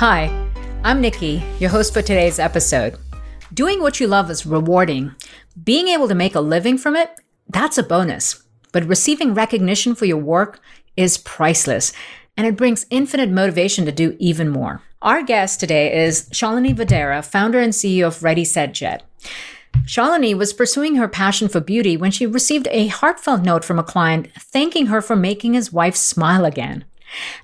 Hi, I'm Nikki, your host for today's episode. Doing what you love is rewarding. Being able to make a living from it, that's a bonus. But receiving recognition for your work is priceless, and it brings infinite motivation to do even more. Our guest today is Shalini Vadhera, founder and CEO of Ready Set Jet. Shalini was pursuing her passion for beauty when she received a heartfelt note from a client thanking her for making his wife smile again.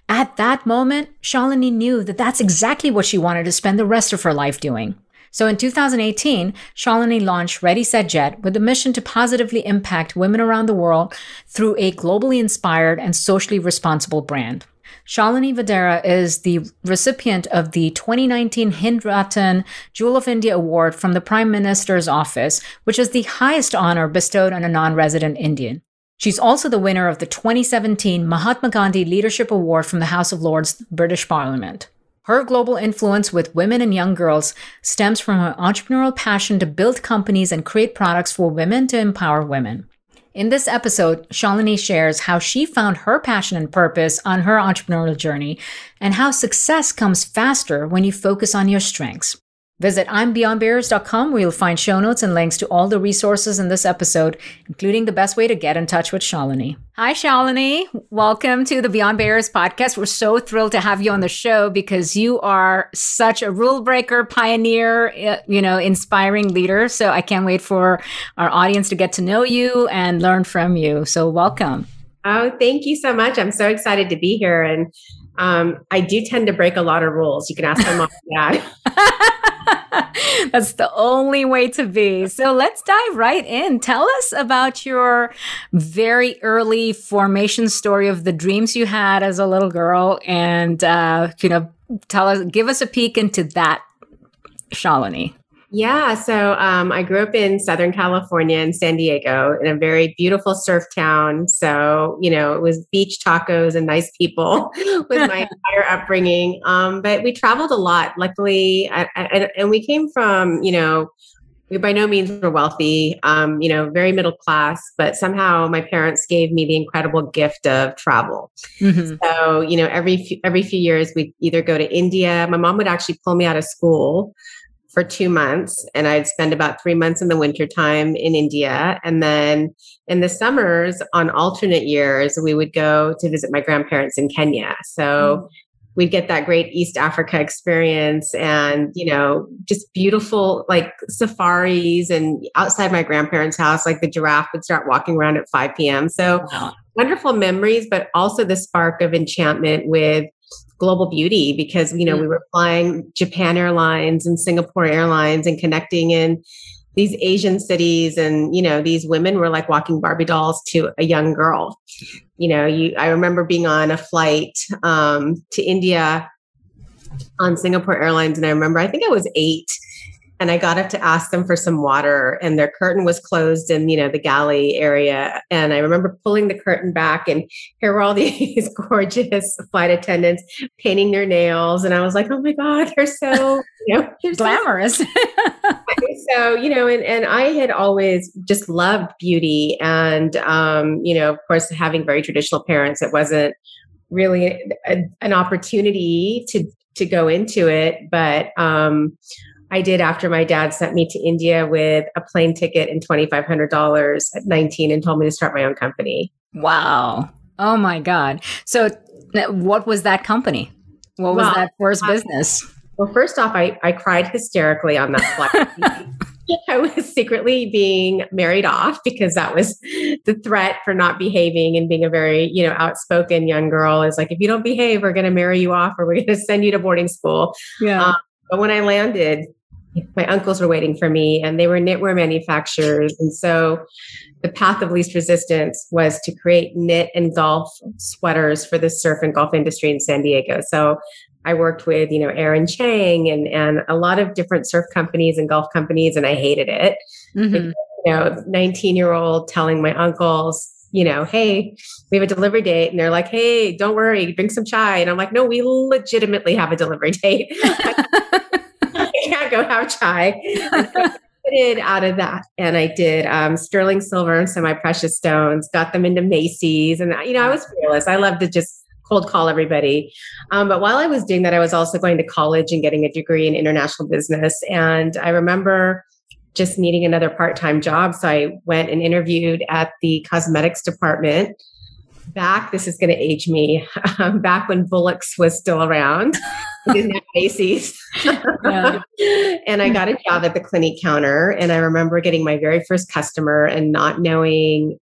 At that moment, Shalini knew that that's exactly what she wanted to spend the rest of her life doing. So in 2018, Shalini launched Ready Set Jet with a mission to positively impact women around the world through a globally inspired and socially responsible brand. Shalini Vadhera is the recipient of the 2019 Hind Ratan Jewel of India Award from the Prime Minister's Office, which is the highest honor bestowed on a non resident Indian. She's also the winner of the 2017 Mahatma Gandhi Leadership Award from the House of Lords, British Parliament. Her global influence with women and young girls stems from her entrepreneurial passion to build companies and create products for women to empower women. In this episode, Shalini shares how she found her passion and purpose on her entrepreneurial journey and how success comes faster when you focus on your strengths. Visit I'mBeyondBarriers.com where you'll find show notes and links to all the resources in this episode, including the best way to get in touch with Shalini. Hi, Shalini. Welcome to the Beyond Barriers podcast. We're so thrilled to have you on the show because you are such a rule breaker, pioneer, eh, you know, inspiring leader. So I can't wait for our audience to get to know you and learn from you. So welcome. Oh, thank you so much. I'm so excited to be here. And um, I do tend to break a lot of rules. You can ask my mom and dad. That's the only way to be. So let's dive right in. Tell us about your very early formation story of the dreams you had as a little girl, and uh, you know, tell us, give us a peek into that, Shalini. Yeah, so um, I grew up in Southern California in San Diego in a very beautiful surf town. So, you know, it was beach tacos and nice people with my entire upbringing. Um, but we traveled a lot, luckily. I, I, and we came from, you know, we by no means were wealthy, um, you know, very middle class, but somehow my parents gave me the incredible gift of travel. Mm-hmm. So, you know, every every few years we'd either go to India. My mom would actually pull me out of school for two months and I'd spend about three months in the wintertime in India. And then in the summers on alternate years, we would go to visit my grandparents in Kenya. So mm. we'd get that great East Africa experience and, you know, just beautiful like safaris and outside my grandparents' house, like the giraffe would start walking around at 5 p.m. So wow. wonderful memories, but also the spark of enchantment with global beauty because you know we were flying Japan Airlines and Singapore Airlines and connecting in these Asian cities and you know these women were like walking Barbie dolls to a young girl. You know, you I remember being on a flight um, to India on Singapore Airlines and I remember I think I was 8 and I got up to ask them for some water and their curtain was closed in, you know, the galley area. And I remember pulling the curtain back and here were all these gorgeous flight attendants painting their nails. And I was like, oh my God, they're so, you know, they're glamorous. So, so, you know, and, and I had always just loved beauty. And, um, you know, of course, having very traditional parents, it wasn't really a, an opportunity to, to go into it. But, um, I did after my dad sent me to India with a plane ticket and $2,500 at 19 and told me to start my own company. Wow. Oh my God. So, what was that company? What was well, that first business? Well, first off, I, I cried hysterically on that flight. I was secretly being married off because that was the threat for not behaving and being a very, you know, outspoken young girl is like, if you don't behave, we're going to marry you off or we're going to send you to boarding school. Yeah. Um, but when I landed, my uncles were waiting for me and they were knitwear manufacturers. And so the path of least resistance was to create knit and golf sweaters for the surf and golf industry in San Diego. So I worked with, you know, Erin Chang and, and a lot of different surf companies and golf companies, and I hated it. Mm-hmm. You know, 19 year old telling my uncles, you know, hey, we have a delivery date. And they're like, hey, don't worry, bring some chai. And I'm like, no, we legitimately have a delivery date. Can't go have chai. I did out of that and i did um, sterling silver and semi precious stones got them into macy's and you know i was fearless i love to just cold call everybody. Um, but while I was doing that, I was also going to college and getting a degree in international business. And I remember just needing another part time job. So I went and interviewed at the cosmetics department back. This is going to age me. Um, back when Bullock's was still around. didn't have Macy's. and I got a job at the Clinique counter. And I remember getting my very first customer and not knowing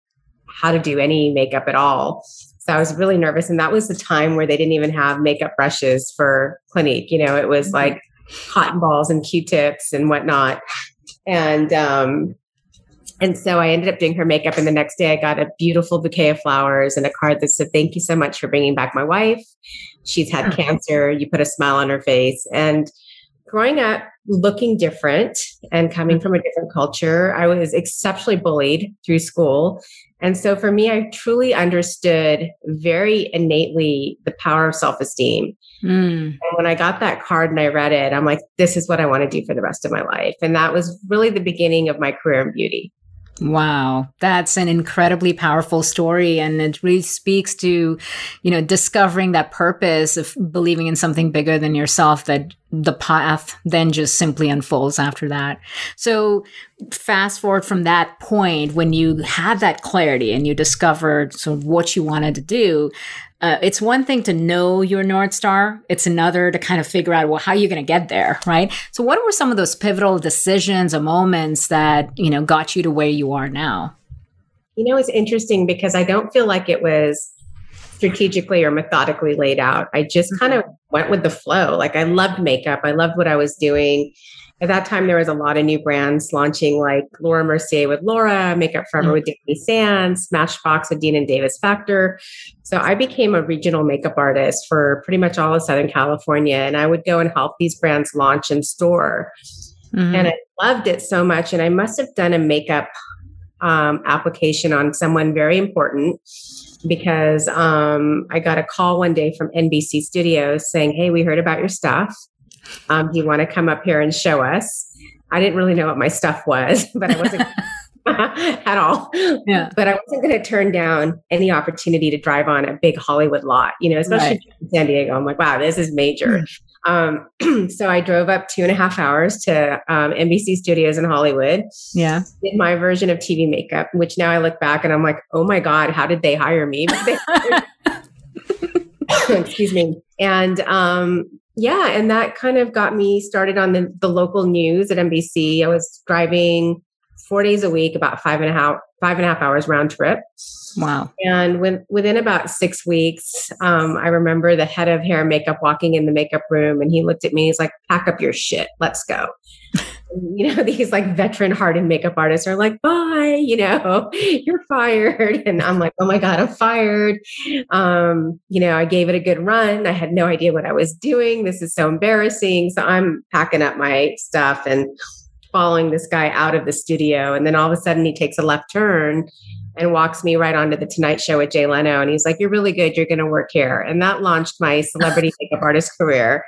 how to do any makeup at all. So I was really nervous. And that was the time where they didn't even have makeup brushes for Clinique. You know, it was mm-hmm. like cotton balls and Q-tips and whatnot. And um, and so I ended up doing her makeup. And the next day I got a beautiful bouquet of flowers and a card that said, Thank you so much for bringing back my wife. She's had cancer. You put a smile on her face. And growing up looking different and coming mm-hmm. from a different culture, I was exceptionally bullied through school. And so for me, I truly understood very innately the power of self esteem. Mm. And when I got that card and I read it, I'm like, this is what I want to do for the rest of my life. And that was really the beginning of my career in beauty. Wow, that's an incredibly powerful story. And it really speaks to, you know, discovering that purpose of believing in something bigger than yourself that the path then just simply unfolds after that. So fast forward from that point when you had that clarity and you discovered sort of what you wanted to do, uh, it's one thing to know your North Star. It's another to kind of figure out, well, how are you're going to get there, right? So what were some of those pivotal decisions or moments that, you know, got you to where you are now? You know, it's interesting because I don't feel like it was strategically or methodically laid out. I just kind of mm-hmm. went with the flow. Like I loved makeup. I loved what I was doing at that time there was a lot of new brands launching like Laura Mercier with Laura, Makeup Forever mm-hmm. with Dany Sanz, Smashbox with Dean and Davis Factor. So I became a regional makeup artist for pretty much all of Southern California. And I would go and help these brands launch in store. Mm-hmm. And I loved it so much. And I must have done a makeup um, application on someone very important because um, I got a call one day from NBC Studios saying, Hey, we heard about your stuff. Um, do you want to come up here and show us? I didn't really know what my stuff was, but I wasn't at all. Yeah. But I wasn't going to turn down any opportunity to drive on a big Hollywood lot, you know, especially right. in San Diego. I'm like, wow, this is major. Mm. Um, so I drove up two and a half hours to um, NBC Studios in Hollywood. Yeah. Did my version of TV makeup, which now I look back and I'm like, oh my God, how did they hire me? Excuse me. And um, yeah, and that kind of got me started on the, the local news at NBC. I was driving four days a week, about five and a half five and a half hours round trip. Wow. And when, within about six weeks, um, I remember the head of hair and makeup walking in the makeup room and he looked at me. He's like, pack up your shit. Let's go. You know, these like veteran hardened makeup artists are like, bye, you know, you're fired. And I'm like, oh my God, I'm fired. Um, you know, I gave it a good run. I had no idea what I was doing. This is so embarrassing. So I'm packing up my stuff and following this guy out of the studio. And then all of a sudden he takes a left turn and walks me right onto the Tonight Show with Jay Leno. And he's like, You're really good. You're going to work here. And that launched my celebrity makeup artist career.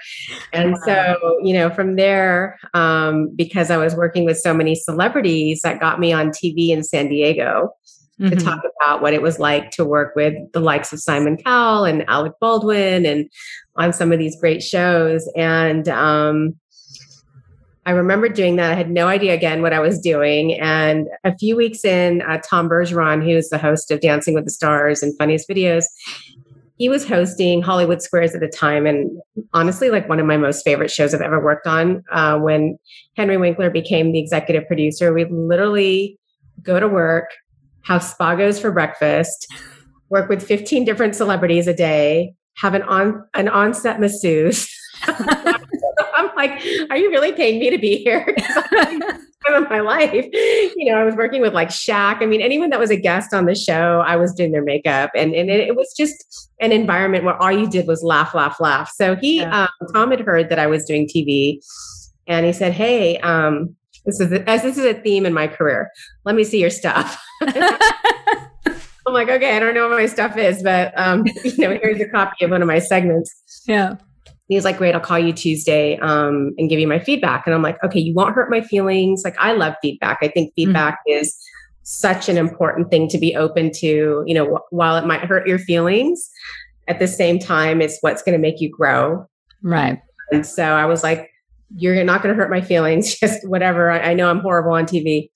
And so, you know, from there, um, because I was working with so many celebrities, that got me on TV in San Diego. Mm-hmm. To talk about what it was like to work with the likes of Simon Cowell and Alec Baldwin and on some of these great shows. And um, I remember doing that. I had no idea again what I was doing. And a few weeks in, uh, Tom Bergeron, who's the host of Dancing with the Stars and Funniest Videos, he was hosting Hollywood Squares at the time. And honestly, like one of my most favorite shows I've ever worked on. Uh, when Henry Winkler became the executive producer, we literally go to work, have spagos for breakfast, work with 15 different celebrities a day, have an on an on-set masseuse. like, are you really paying me to be here? of my life. You know, I was working with like Shaq. I mean, anyone that was a guest on the show, I was doing their makeup. And, and it, it was just an environment where all you did was laugh, laugh, laugh. So he, yeah. um, Tom had heard that I was doing TV and he said, Hey, um, this is a, as this is a theme in my career. Let me see your stuff. I'm like, okay, I don't know what my stuff is, but um, you know, here's a copy of one of my segments. Yeah. He's like, great, I'll call you Tuesday um, and give you my feedback. And I'm like, okay, you won't hurt my feelings. Like, I love feedback. I think mm-hmm. feedback mm-hmm. is such an important thing to be open to. You know, wh- while it might hurt your feelings, at the same time, it's what's going to make you grow. Right. And so I was like, you're not going to hurt my feelings, just whatever. I, I know I'm horrible on TV.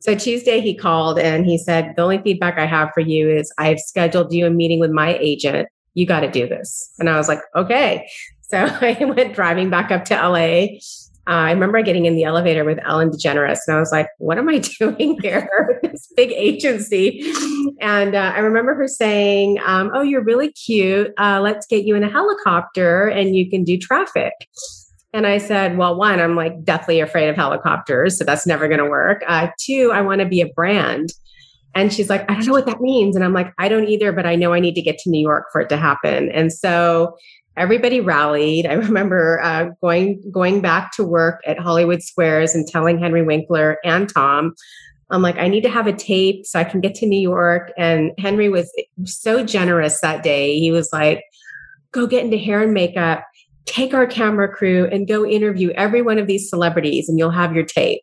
So Tuesday he called and he said, The only feedback I have for you is I've scheduled you a meeting with my agent. You got to do this. And I was like, Okay. So I went driving back up to LA. Uh, I remember getting in the elevator with Ellen DeGeneres, and I was like, "What am I doing here this big agency?" And uh, I remember her saying, um, "Oh, you're really cute. Uh, let's get you in a helicopter, and you can do traffic." And I said, well, one, I'm like deathly afraid of helicopters. So that's never going to work. Uh, two, I want to be a brand. And she's like, I don't know what that means. And I'm like, I don't either, but I know I need to get to New York for it to happen. And so everybody rallied. I remember uh, going going back to work at Hollywood Squares and telling Henry Winkler and Tom, I'm like, I need to have a tape so I can get to New York. And Henry was so generous that day. He was like, go get into hair and makeup take our camera crew and go interview every one of these celebrities and you'll have your tape.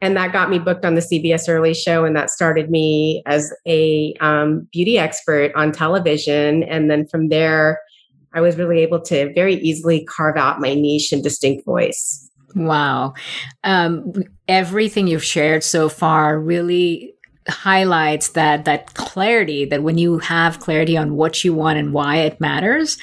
And that got me booked on the CBS Early Show, and that started me as a um, beauty expert on television. And then from there, I was really able to very easily carve out my niche and distinct voice. Wow. Um, everything you've shared so far really highlights that that clarity that when you have clarity on what you want and why it matters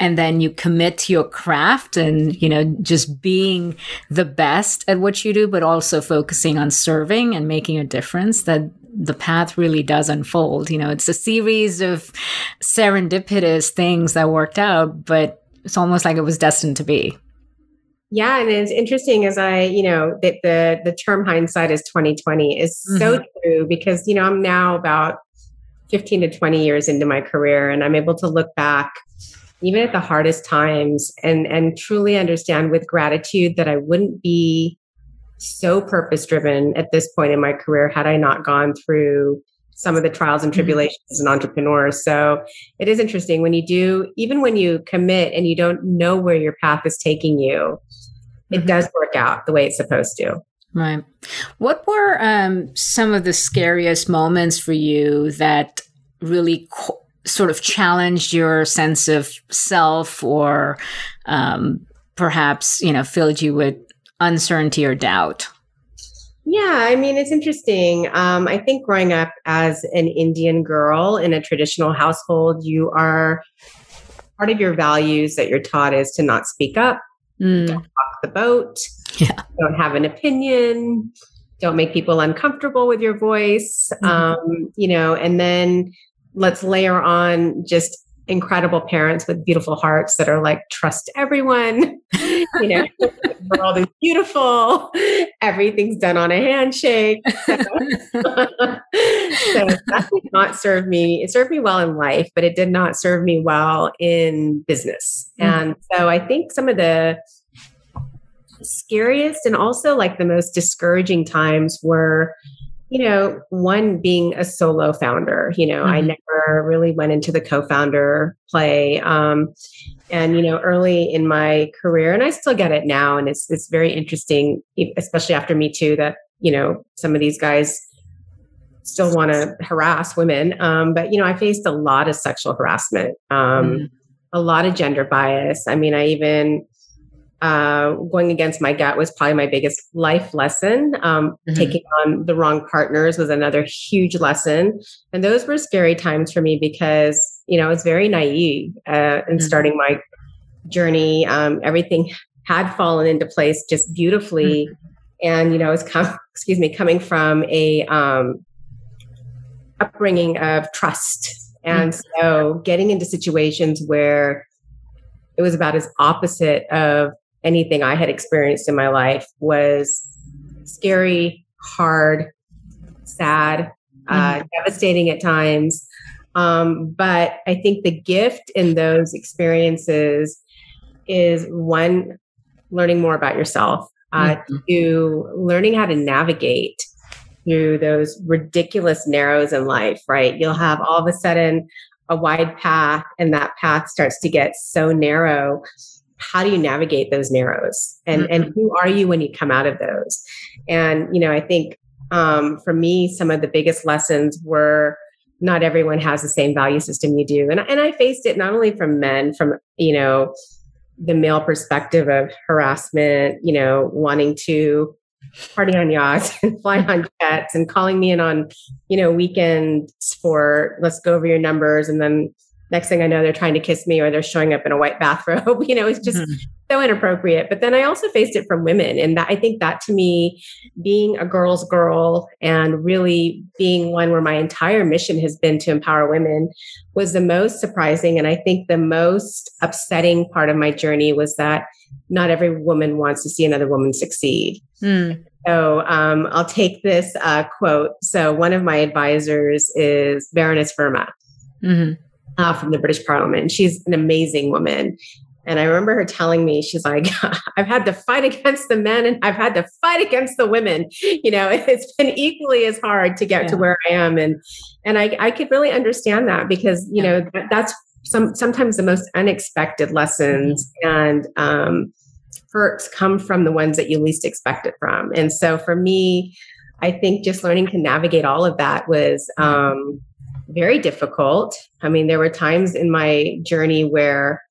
and then you commit to your craft and you know just being the best at what you do but also focusing on serving and making a difference that the path really does unfold you know it's a series of serendipitous things that worked out but it's almost like it was destined to be yeah and it's interesting as i you know that the the term hindsight is 2020 is mm-hmm. so true because you know i'm now about 15 to 20 years into my career and i'm able to look back even at the hardest times and and truly understand with gratitude that I wouldn't be so purpose driven at this point in my career had I not gone through some of the trials and mm-hmm. tribulations mm-hmm. as an entrepreneur. So it is interesting when you do, even when you commit and you don't know where your path is taking you, it mm-hmm. does work out the way it's supposed to. Right. What were um, some of the scariest moments for you that really co- sort of challenged your sense of self or um, perhaps, you know, filled you with uncertainty or doubt? Yeah, I mean, it's interesting. Um, I think growing up as an Indian girl in a traditional household, you are part of your values that you're taught is to not speak up, mm. don't talk the boat, yeah. don't have an opinion, don't make people uncomfortable with your voice. Mm-hmm. Um, you know, and then let's layer on just incredible parents with beautiful hearts that are like trust everyone. You know the world is beautiful. Everything's done on a handshake. So, so that did not serve me it served me well in life but it did not serve me well in business. Mm-hmm. and so i think some of the scariest and also like the most discouraging times were you know, one being a solo founder, you know, mm-hmm. I never really went into the co founder play. Um, and, you know, early in my career, and I still get it now. And it's, it's very interesting, especially after Me Too, that, you know, some of these guys still want to harass women. Um, but, you know, I faced a lot of sexual harassment, um, mm-hmm. a lot of gender bias. I mean, I even, uh, going against my gut was probably my biggest life lesson. Um, mm-hmm. Taking on the wrong partners was another huge lesson. And those were scary times for me because, you know, I was very naive uh, in mm-hmm. starting my journey. Um, everything had fallen into place just beautifully. Mm-hmm. And, you know, it's com- excuse me, coming from a um, upbringing of trust. And mm-hmm. so getting into situations where it was about as opposite of anything I had experienced in my life was scary, hard, sad, uh, mm-hmm. devastating at times. Um, but I think the gift in those experiences is one, learning more about yourself, uh, mm-hmm. to learning how to navigate through those ridiculous narrows in life, right? You'll have all of a sudden a wide path, and that path starts to get so narrow. How do you navigate those narrows? And mm-hmm. and who are you when you come out of those? And you know, I think um, for me, some of the biggest lessons were not everyone has the same value system you do. And, and I faced it not only from men, from, you know, the male perspective of harassment, you know, wanting to party on yachts and fly on jets and calling me in on, you know, weekends for let's go over your numbers. And then next thing I know, they're trying to kiss me or they're showing up in a white bathrobe. you know, it's just mm-hmm. so inappropriate. But then I also faced it from women. And that I think that to me, being a girl's girl and really being one where my entire mission has been to empower women was the most surprising. And I think the most upsetting part of my journey was that not every woman wants to see another woman succeed. Mm. So um, I'll take this uh, quote. So one of my advisors is Baroness Verma. Mm-hmm uh, from the British Parliament. She's an amazing woman. And I remember her telling me, she's like, I've had to fight against the men and I've had to fight against the women. You know, it's been equally as hard to get yeah. to where I am. And and I, I could really understand that because, you yeah. know, that, that's some sometimes the most unexpected lessons mm-hmm. and um, hurts come from the ones that you least expect it from. And so for me, I think just learning to navigate all of that was mm-hmm. um, very difficult. I mean, there were times in my journey where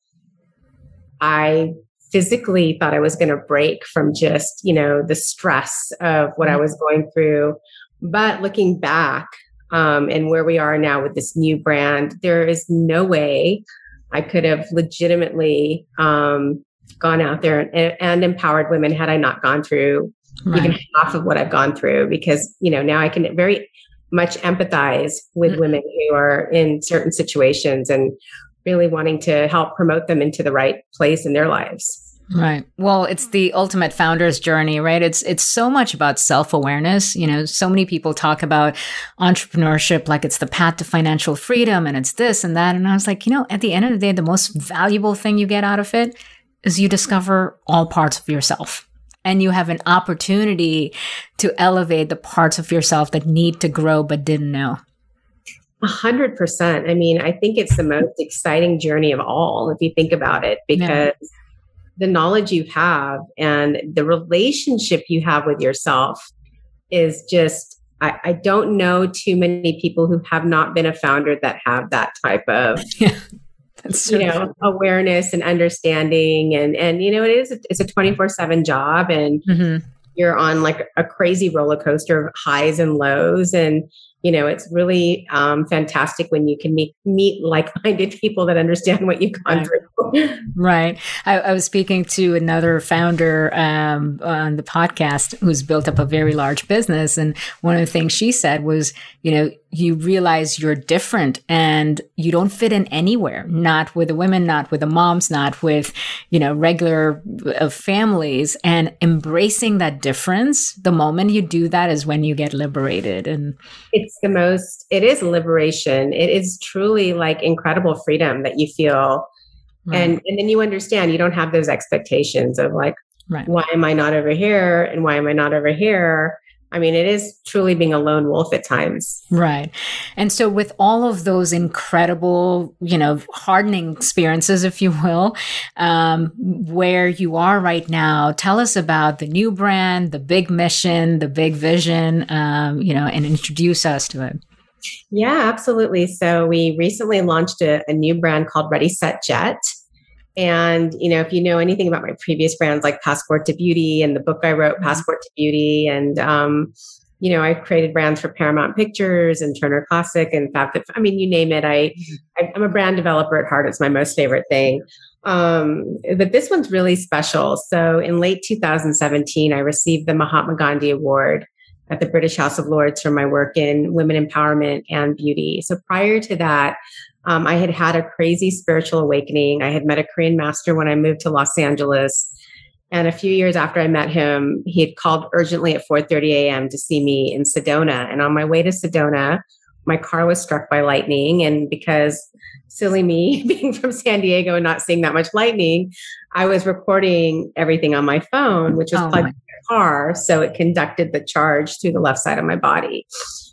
I physically thought I was going to break from just, you know, the stress of what I mm-hmm. was going through. But looking back um, and where we are now with this new brand, there is no way I could have legitimately um, gone out there and, and, empowered women had I not gone through right. even half of what I've gone through. Because, you know, now I can very much empathize with mm-hmm. women who are in certain situations and really wanting to help promote them into the right place in their lives. Right. Well, it's the ultimate founder's journey, right? It's it's so much about self-awareness. You know, so many people talk about entrepreneurship like it's the path to financial freedom and it's this and that. And I was like, you know, at the end of the day, the most valuable thing you get out of it is you discover all parts of yourself and you have an opportunity to elevate the parts of yourself that need to grow but didn't know. A hundred percent. I mean, I think it's the most exciting journey of all, if you think about it, because yeah. the knowledge you have and the relationship you have with yourself is just I, I, don't know too many people who have not been a founder that have that type of. That's you know awareness and understanding and and you know it is it's a 24/7 job and mm-hmm. you're on like a crazy roller coaster of highs and lows and you know it's really um, fantastic when you can meet meet like-minded people that understand what you've gone right. through right I, I, was speaking to another founder um, on the podcast who's built up a very large business and one of the things she said was you know you realize you're different and you don't fit in anywhere not with the women not with the moms not with you know regular uh, families. And embracing that difference the moment you do that is when you get liberated. And it's the most it is liberation. It is truly like incredible freedom that you feel. Right. and and then you understand you don't have those expectations of like right. why am i not over here and why am i not over here I mean, it is truly being a lone wolf at times. Right. And so, with all of those incredible, you know, hardening experiences, if you will, um, where you are right now, tell us about the new brand, the big mission, the big vision, um, you know, and introduce us to it. Yeah, absolutely. So, we recently launched a, a new brand called Ready Set Jet. And, you know, if you know anything about my previous brands like Passport to Beauty and the book I wrote, mm-hmm. Passport to Beauty, and, um, you know, I've created brands for Paramount Pictures and Turner Classic and Fab. I mean, you name it. I, mm-hmm. I'm a brand developer at heart. It's my most favorite thing. Um, but this one's really special. So in late 2017, I received the Mahatma Gandhi Award at the British House of Lords for my work in women empowerment and beauty. So prior to that, um, I had had a crazy spiritual awakening. I had met a Korean master when I moved to Los Angeles. And a few years after I met him, he had called urgently at 4:30 a.m. to see me in Sedona. And on my way to Sedona, my car was struck by lightning. And because silly me being from San Diego and not seeing that much lightning, I was recording everything on my phone, which was oh plugged in the car. So it conducted the charge through the left side of my body,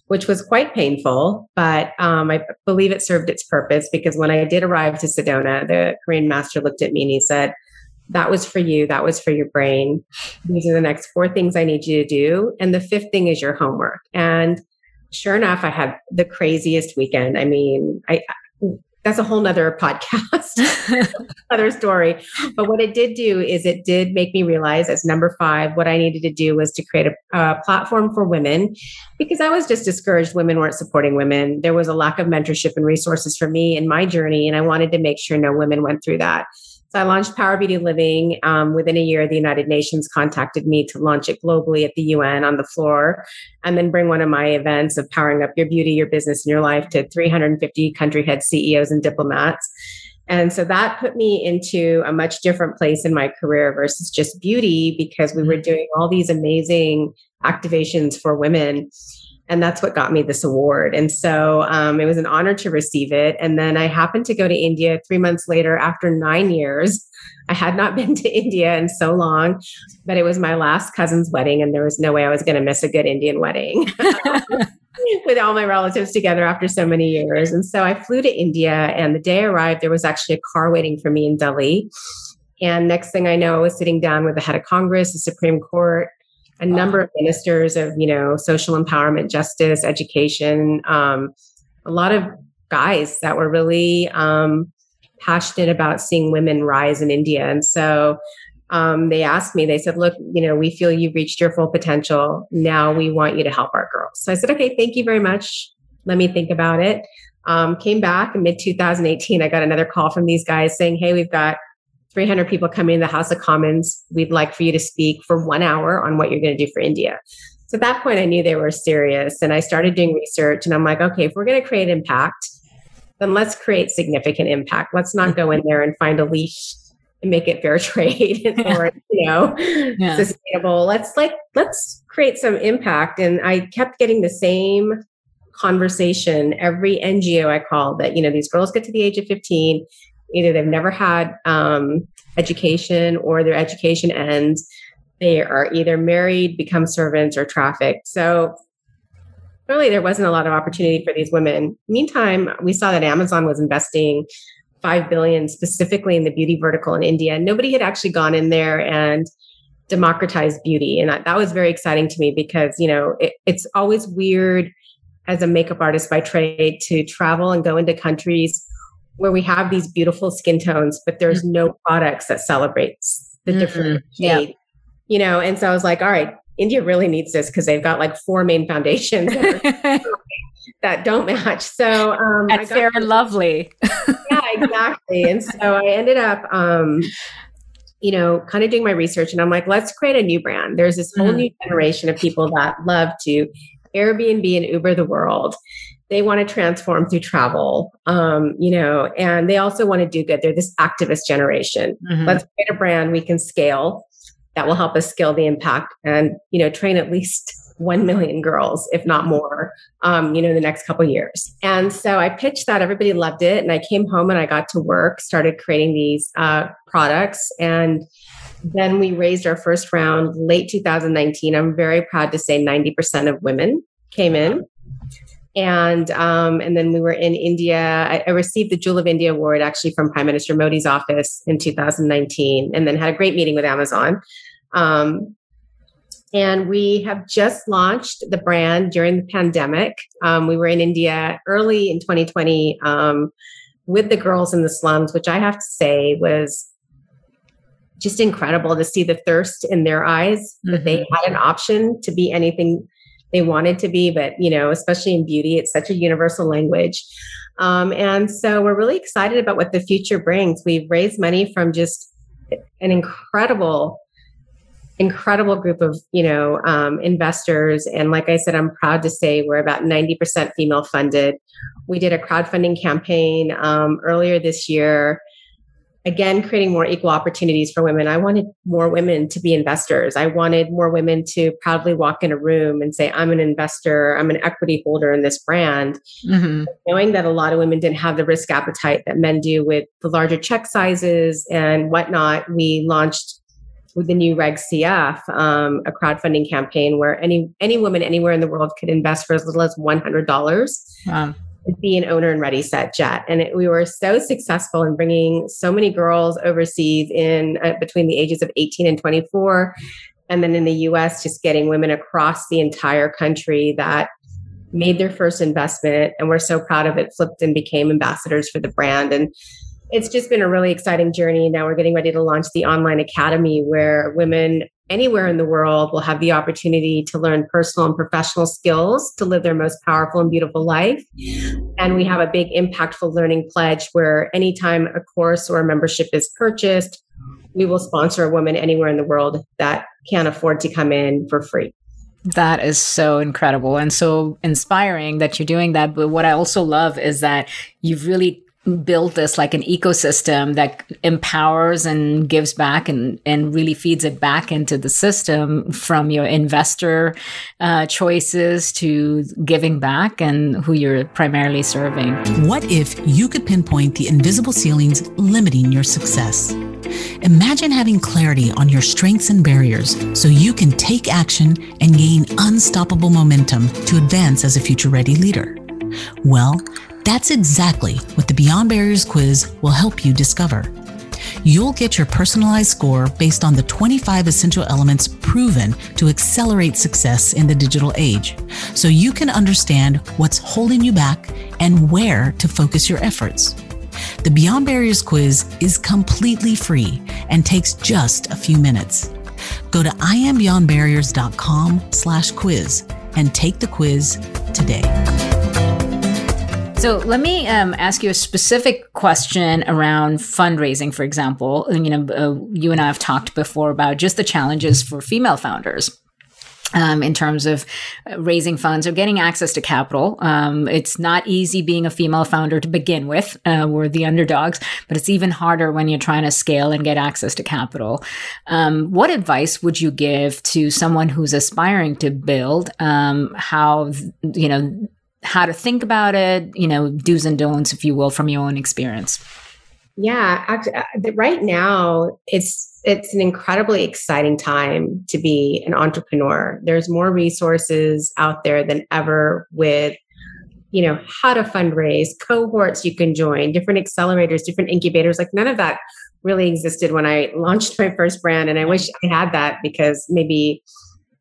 which was quite painful. But um, I believe it served its purpose because when I did arrive to Sedona, the Korean master looked at me and he said, that was for you. That was for your brain. These are the next four things I need you to do. And the fifth thing is your homework. And sure enough, I had the craziest weekend. I mean, I, that's a whole nother podcast, other story. But what it did do is it did make me realize as number five, what I needed to do was to create a, a, platform for women because I was just discouraged women weren't supporting women. There was a lack of mentorship and resources for me in my journey. And I wanted to make sure no women went through that. So I launched Power Beauty Living. Um, within a year, the United Nations contacted me to launch it globally at the UN on the floor, and then bring one of my events of powering up your beauty, your business, and your life to 350 country head CEOs and diplomats. And so that put me into a much different place in my career versus just beauty because we were mm-hmm. doing all these amazing activations for women and that's what got me this award. And so um, it was an honor to receive it. And then I happened to go to India three months later after nine years. I had not been to India in so long, but it was my last cousin's wedding, and there was no way I was going to miss a good Indian wedding. with all my relatives together after so many years. And so I flew to India, and the day I arrived, there was actually a car waiting for me in Delhi. And next thing I know, I was sitting down with the head of Congress, the Supreme Court, a wow. number of ministers of you know social empowerment justice education um, a lot of guys that were really um, passionate about seeing women rise in india. And so um, they asked me they said look you know we feel you've reached your full potential. Now we want you to help our girls. So i said okay thank you very much. Let me think about it. Um, came back in mid 2018 i got another call from these guys saying hey we've got 300 people coming to the House of Commons. We'd like for you to speak for one hour on what you're going to do for India. So at that point, I knew they were serious. And I started doing research. And I'm like, okay, if we're going to create impact, then let's create significant impact. Let's not go in there and find a leash and make it fair trade or, you know, yeah. sustainable. Let's like, let's create some impact. And I kept getting the same conversation every NGO I called that, you know, these girls get to the age of 15 either they've never had um, education or their education ends. They are either married, become servants, or trafficked. So really, there wasn't a lot of opportunity for these women. Meantime, we saw that Amazon was investing five billion specifically in the beauty vertical in India. Nobody had actually gone in there and democratized beauty, and that, that was very exciting to me because you know it, it's always weird as a makeup artist by trade to travel and go into countries where we have these beautiful skin tones, but there's mm-hmm. no products that celebrates the mm-hmm. different shade. Yeah. You know, and so I was like, all right, India really needs this because they've got like four main foundations that don't match. So um That's fair and lovely. yeah, exactly. And so I ended up um you know, kind of doing my research and I'm like, let's create a new brand. There's this whole mm-hmm. new generation of people that love to Airbnb and Uber the world they want to transform through travel um, you know and they also want to do good. They're this activist generation. Mm-hmm. let's create a brand we can scale that will help us scale the impact and you know train at least 1 million girls if not more um, you know the next couple years. And so i pitched that. Everybody loved it. And i came home and i got to work started creating these uh, products. And then we raised our first round late 2019 i'm very proud to say 90% of women came in and um, and then we were in India. I, I, received the Jewel of India award actually from Prime Minister Modi's office in 2019, and then had a great meeting with Amazon. Um, and we have just launched the brand during the pandemic. Um, we were in India early in 2020 um, with the girls in the slums, which I have to say was just incredible to see the thirst in their eyes mm-hmm. that they mm-hmm. had an option to be anything they wanted to be, but you know, especially in beauty, it's such a universal language. Um, and so we're really excited about what the future brings. We've raised money from just an incredible incredible group of you know um, investors and like i said i'm proud to say we're about 90% female funded we did a crowdfunding campaign um, earlier this year again creating more equal opportunities for women. I wanted more women to be investors. I wanted more women to proudly walk in a room and say i'm an investor. I'm an equity holder in this brand. Mm-hmm. knowing that a lot of women didn't have the risk appetite that men do with the larger check sizes and whatnot we launched with the new Reg CF, um, a crowdfunding campaign where any any woman anywhere in the world could invest for as little as one hundred dollars. Wow be an owner in Ready Set Jet. And it, we were so successful in bringing so many girls overseas in uh, between the ages of 18 and 24. And then in the US, just getting women across the entire country that made their first investment. And we're so proud of it, flipped and became ambassadors for the brand. And it's just been a really exciting journey. Now we're getting ready to launch the online academy where women anywhere in the world will have the opportunity to learn personal and professional skills to live their most powerful and beautiful life. And we have a big impactful learning pledge where anytime a course or a membership is purchased, we will sponsor a woman anywhere in the world that can't afford to come in for free. That is so incredible and so inspiring that you're doing that. But what I also love is that you've really build this like an ecosystem that empowers and gives back and, and really feeds it back into the system from your investor uh, choices to giving back and who you're primarily serving. What if you could pinpoint the invisible ceilings limiting your success? Imagine having clarity on your strengths and barriers so you can take action and gain unstoppable momentum to advance as a future ready leader. Well, that's exactly what the Beyond Barriers quiz will help you discover. You'll get your personalized score based on the 25 essential elements proven to accelerate success in the digital age, so you can understand what's holding you back and where to focus your efforts. The Beyond Barriers quiz is completely free and takes just a few minutes. Go to iambeyondbarriers.com slash quiz and take the quiz today. So let me um, ask you a specific question around fundraising, for example. You know, uh, you and I have talked before about just the challenges for female founders. Um, in terms of raising funds or getting access to capital. Um, it's not easy being a female founder to begin with. Uh, we're the underdogs, but it's even harder when you're trying to scale and get access to capital. Um, what advice would you give to someone who's aspiring to build? Um, how you know how to think about it, you know, do's and don'ts, if you will, from your own experience? Yeah, uh, right now it's it's an incredibly exciting time to be an entrepreneur. There's more resources out there than ever with you know how to fundraise cohorts you can join different accelerators different incubators like none of that really existed when i launched my first brand and i wish i had that because maybe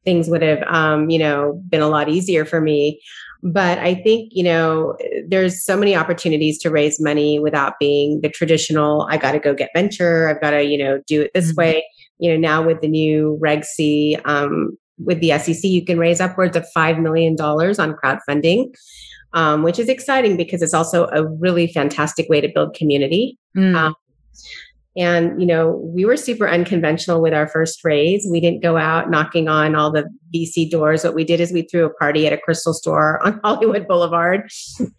things would have um, you know been a lot easier for me but i think you know there's so many opportunities to raise money without being the traditional i got to go get venture i've got to you know do it this mm-hmm. way you know now with the new reg c um, with the sec you can raise upwards of $5 million on crowdfunding um, which is exciting because it's also a really fantastic way to build community mm. um, and, you know, we were super unconventional with our first raise. We didn't go out knocking on all the VC doors. What we did is we threw a party at a crystal store on Hollywood Boulevard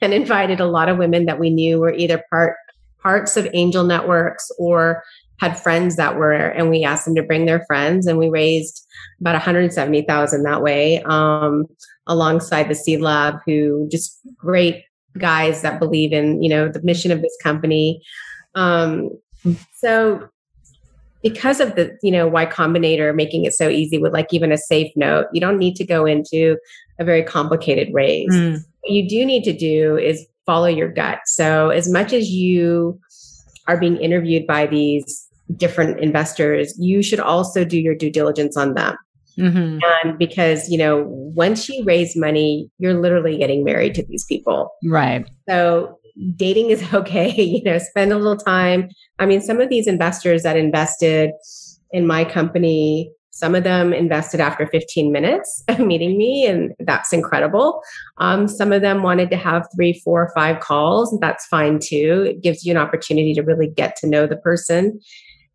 and invited a lot of women that we knew were either part parts of angel networks or had friends that were and we asked them to bring their friends and we raised about 170,000 that way um, alongside the Seed Lab who just great guys that believe in, you know, the mission of this company. Um, so because of the, you know, Y Combinator making it so easy with like even a safe note, you don't need to go into a very complicated raise. Mm. What you do need to do is follow your gut. So as much as you are being interviewed by these different investors, you should also do your due diligence on them. Mm-hmm. And because, you know, once you raise money, you're literally getting married to these people. Right. So dating is okay. You know, spend a little time. I mean, some of these investors that invested in my company, some of them invested after 15 minutes of meeting me, and that's incredible. Um, some of them wanted to have three, four, five calls. That's fine too. It gives you an opportunity to really get to know the person.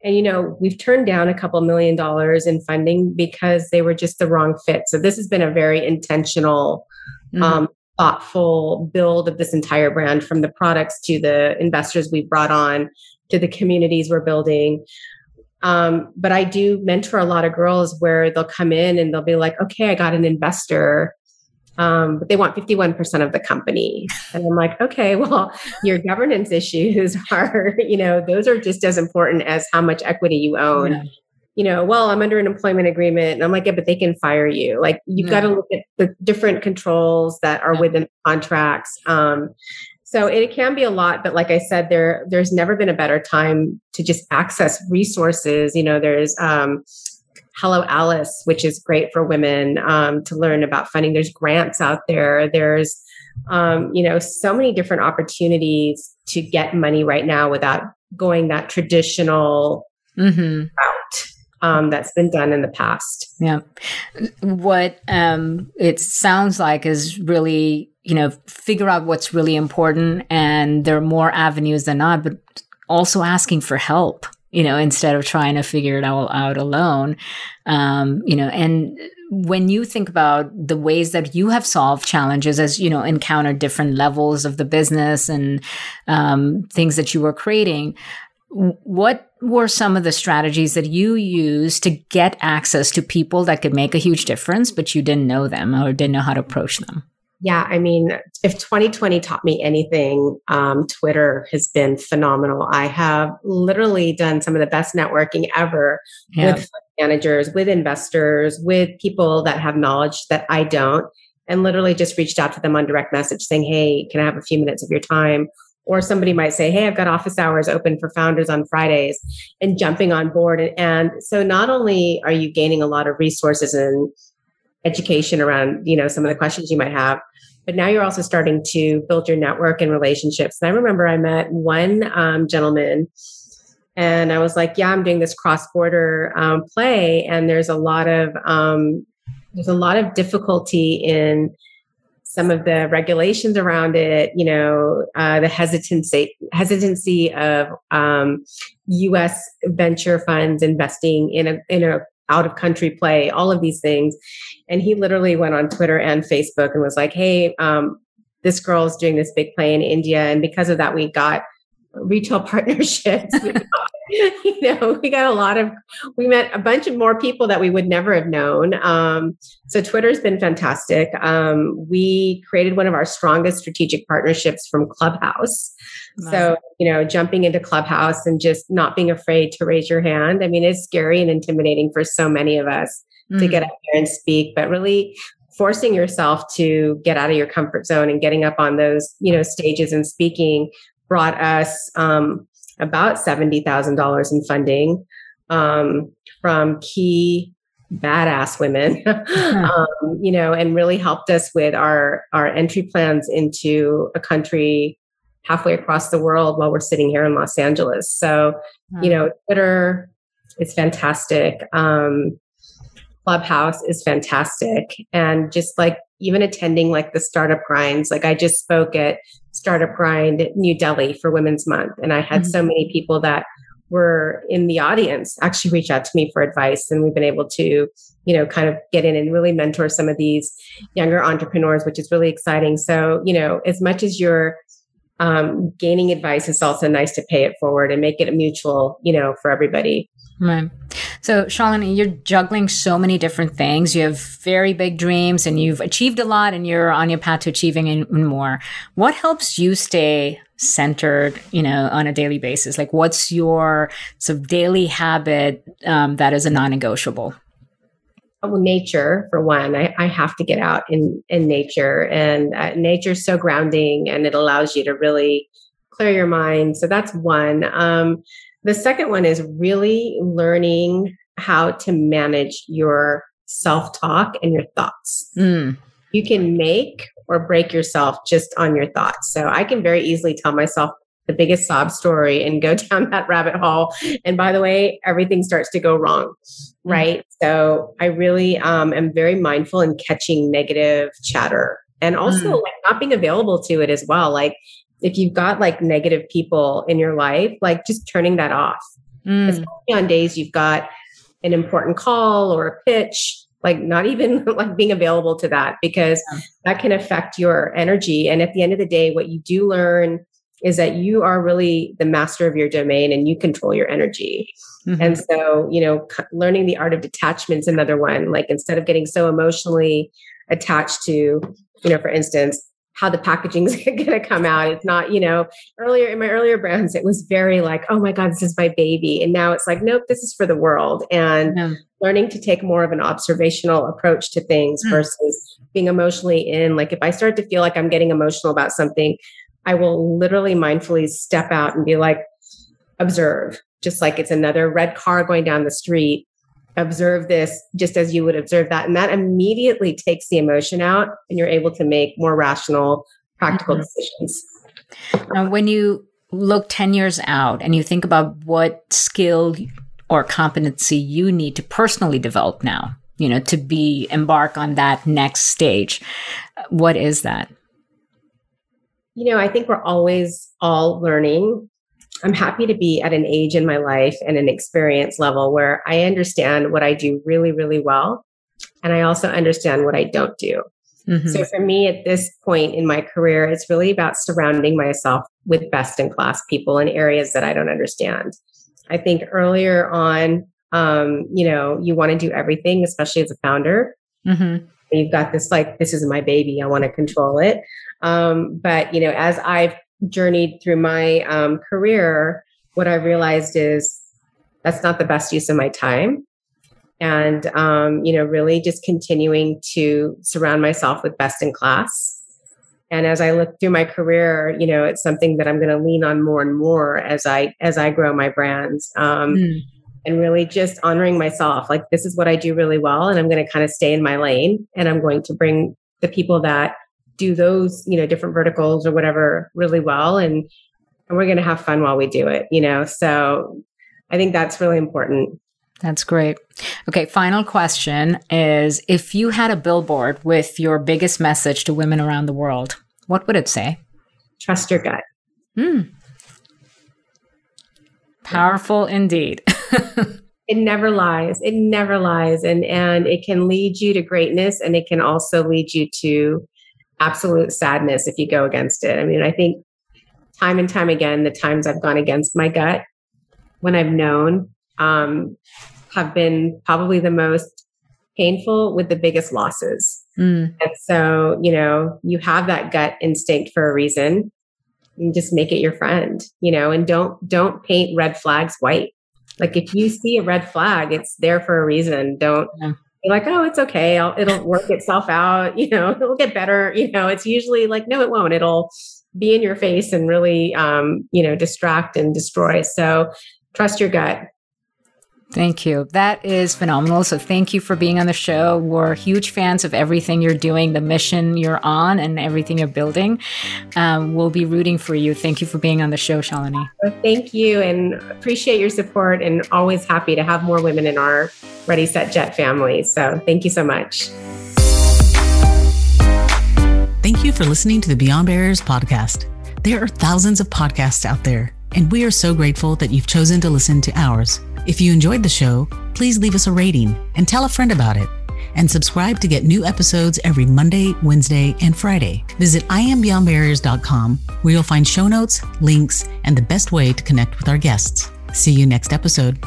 And, you know, we've turned down a couple million dollars in funding because they were just the wrong fit. So this has been a very intentional mm-hmm. um, thoughtful build of this entire brand from the products to the investors we brought on to the communities we're building. Um, but I do mentor a lot of girls where they'll come in and they'll be like, okay, I got an investor. Um, but they want 51% of the company. And I'm like, okay, well, your governance issues are, you know, those are just as important as how much equity you own. Yeah. You know, well, I'm under an employment agreement. And I'm like, yeah, but they can fire you. Like, you've yeah. got to look at the different controls that are yeah. within contracts. Um, so it can be a lot, but like I said, there there's never been a better time to just access resources. You know, there's um, Hello Alice, which is great for women um, to learn about funding. There's grants out there. There's um, you know so many different opportunities to get money right now without going that traditional mm-hmm. route um, that's been done in the past. Yeah. What um, it sounds like is really, you know, figure out what's really important. And there are more avenues than not, but also asking for help, you know, instead of trying to figure it all out alone. Um, you know, and when you think about the ways that you have solved challenges as you know encountered different levels of the business and um, things that you were creating what were some of the strategies that you used to get access to people that could make a huge difference, but you didn't know them or didn't know how to approach them? Yeah, I mean, if 2020 taught me anything, um, Twitter has been phenomenal. I have literally done some of the best networking ever yeah. with managers, with investors, with people that have knowledge that I don't, and literally just reached out to them on direct message saying, Hey, can I have a few minutes of your time? Or somebody might say hey i've got office hours open for founders on fridays and jumping on board. And, and so not only are you gaining a lot of resources and education around you know some of the questions you might have but now you're also starting to build your network and relationships. And i remember i met one um, gentleman and i was like yeah i'm doing this cross-border um, play and there's a lot of um, there's a lot of difficulty in some of the regulations around it, you know, uh, the hesitancy hesitancy of um, U.S. venture funds investing in a in a out of country play, all of these things. And he literally went on Twitter and Facebook and was like, "Hey, um, this girl is doing this big play in India," and because of that, we got retail partnerships. you know, we got a lot of, we met a bunch of more people that we would never have known. Um, so Twitter's been fantastic. Um, we created one of our strongest strategic partnerships from Clubhouse. Wow. So, you know, jumping into Clubhouse and just not being afraid to raise your hand. I mean, it's scary and intimidating for so many of us mm-hmm. to get up there and speak, but really forcing yourself to get out of your comfort zone and getting up on those, you know, stages and speaking brought us um, about $70,000 in funding um, from key badass women, um, you know, and really helped us with our, our entry plans into a country halfway across the world while we're sitting here in Los Angeles. So, you know, Twitter is fantastic. Um, Clubhouse is fantastic. And just like even attending like the startup grinds, like I just spoke at Startup Grind New Delhi for Women's Month. And I had mm-hmm. so many people that were in the audience actually reach out to me for advice. And we've been able to, you know, kind of get in and really mentor some of these younger entrepreneurs, which is really exciting. So, you know, as much as you're um, gaining advice, it's also nice to pay it forward and make it a mutual, you know, for everybody. Right. So, Shalini, you're juggling so many different things. You have very big dreams and you've achieved a lot and you're on your path to achieving even more. What helps you stay centered, you know, on a daily basis? Like, what's your sort of daily habit um, that is a non negotiable? Well, nature for one. I, I, have to get out in in nature, and uh, nature's so grounding, and it allows you to really clear your mind. So that's one. Um, the second one is really learning how to manage your self talk and your thoughts. Mm. You can make or break yourself just on your thoughts. So I can very easily tell myself the biggest sob story and go down that rabbit hole. And by the way, everything starts to go wrong. Mm. Right. So I really um, am very mindful in catching negative chatter and also mm. like not being available to it as well. Like if you've got like negative people in your life, like just turning that off. Mm. Especially on days you've got an important call or a pitch, like not even like being available to that because yeah. that can affect your energy. And at the end of the day, what you do learn is that you are really the master of your domain and you control your energy. Mm-hmm. And so, you know, learning the art of detachment is another one. Like instead of getting so emotionally attached to, you know, for instance, how the packaging is going to come out. It's not, you know, earlier in my earlier brands, it was very like, oh my God, this is my baby. And now it's like, nope, this is for the world. And yeah. learning to take more of an observational approach to things mm. versus being emotionally in. Like if I start to feel like I'm getting emotional about something, I will literally mindfully step out and be like, observe, just like it's another red car going down the street observe this just as you would observe that. And that immediately takes the emotion out and you're able to make more rational, practical mm-hmm. decisions. Now, when you look 10 years out and you think about what skill or competency you need to personally develop now, you know, to be embark on that next stage, what is that? You know, I think we're always all learning I'm happy to be at an age in my life and an experience level where I understand what I do really, really well. And I also understand what I don't do. Mm-hmm. So for me at this point in my career, it's really about surrounding myself with best in class people in areas that I don't understand. I think earlier on, um, you know, you want to do everything, especially as a founder. Mm-hmm. You've got this like, this is my baby. I want to control it. Um, but you know, as I've journeyed through my um, career, what I realized is that's not the best use of my time. And, um, you know, really just continuing to surround myself with best in class. And as I look through my career, you know, it's something that I'm going to lean on more and more as I as I grow my brands. Um, mm. And really just honoring myself, like this is what I do really well, and I'm going to kind of stay in my lane, and I'm going to bring the people that do those, you know, different verticals or whatever really well. And, and we're going to have fun while we do it, you know? So I think that's really important. That's great. Okay, final question is if you had a billboard with your biggest message to women around the world, what would it say? Trust your gut. Hmm. Powerful indeed. it never lies. It never lies and and it can lead you to greatness and it can also lead you to absolute sadness if you go against it. I mean, I think time and time again, the times I've gone against my gut when I've known um, have been probably the most painful with the biggest losses. Mm. And so, you know, you have that gut instinct for a reason. And just make it your friend, you know, and don't don't paint red flags white. Like if you see a red flag, it's there for a reason. Don't yeah like, oh, it's okay. I'll, it'll work itself out. You know, it'll get better. You know, it's usually like, no, it won't. It'll be in your face and really, um, you know, distract and destroy. So trust your gut. Thank you. That is phenomenal. So thank you for being on the show. We're huge fans of everything you're doing, the mission you're on, and everything you're building. Um, we'll be rooting for you. Thank you for being on the show, Shalini. Well, thank you and appreciate your support and always happy to have more women in our Ready Set Jet family. So thank you so much. Thank you for listening to the Beyond Barriers podcast. There are thousands of podcasts out there, and we are so grateful that you've chosen to listen to ours. If you enjoyed the show, please leave us a rating and tell a friend about it. And subscribe to get new episodes every Monday, Wednesday, and Friday. Visit iambeyondbarriers.com where you'll find show notes, links, and the best way to connect with our guests. See you next episode.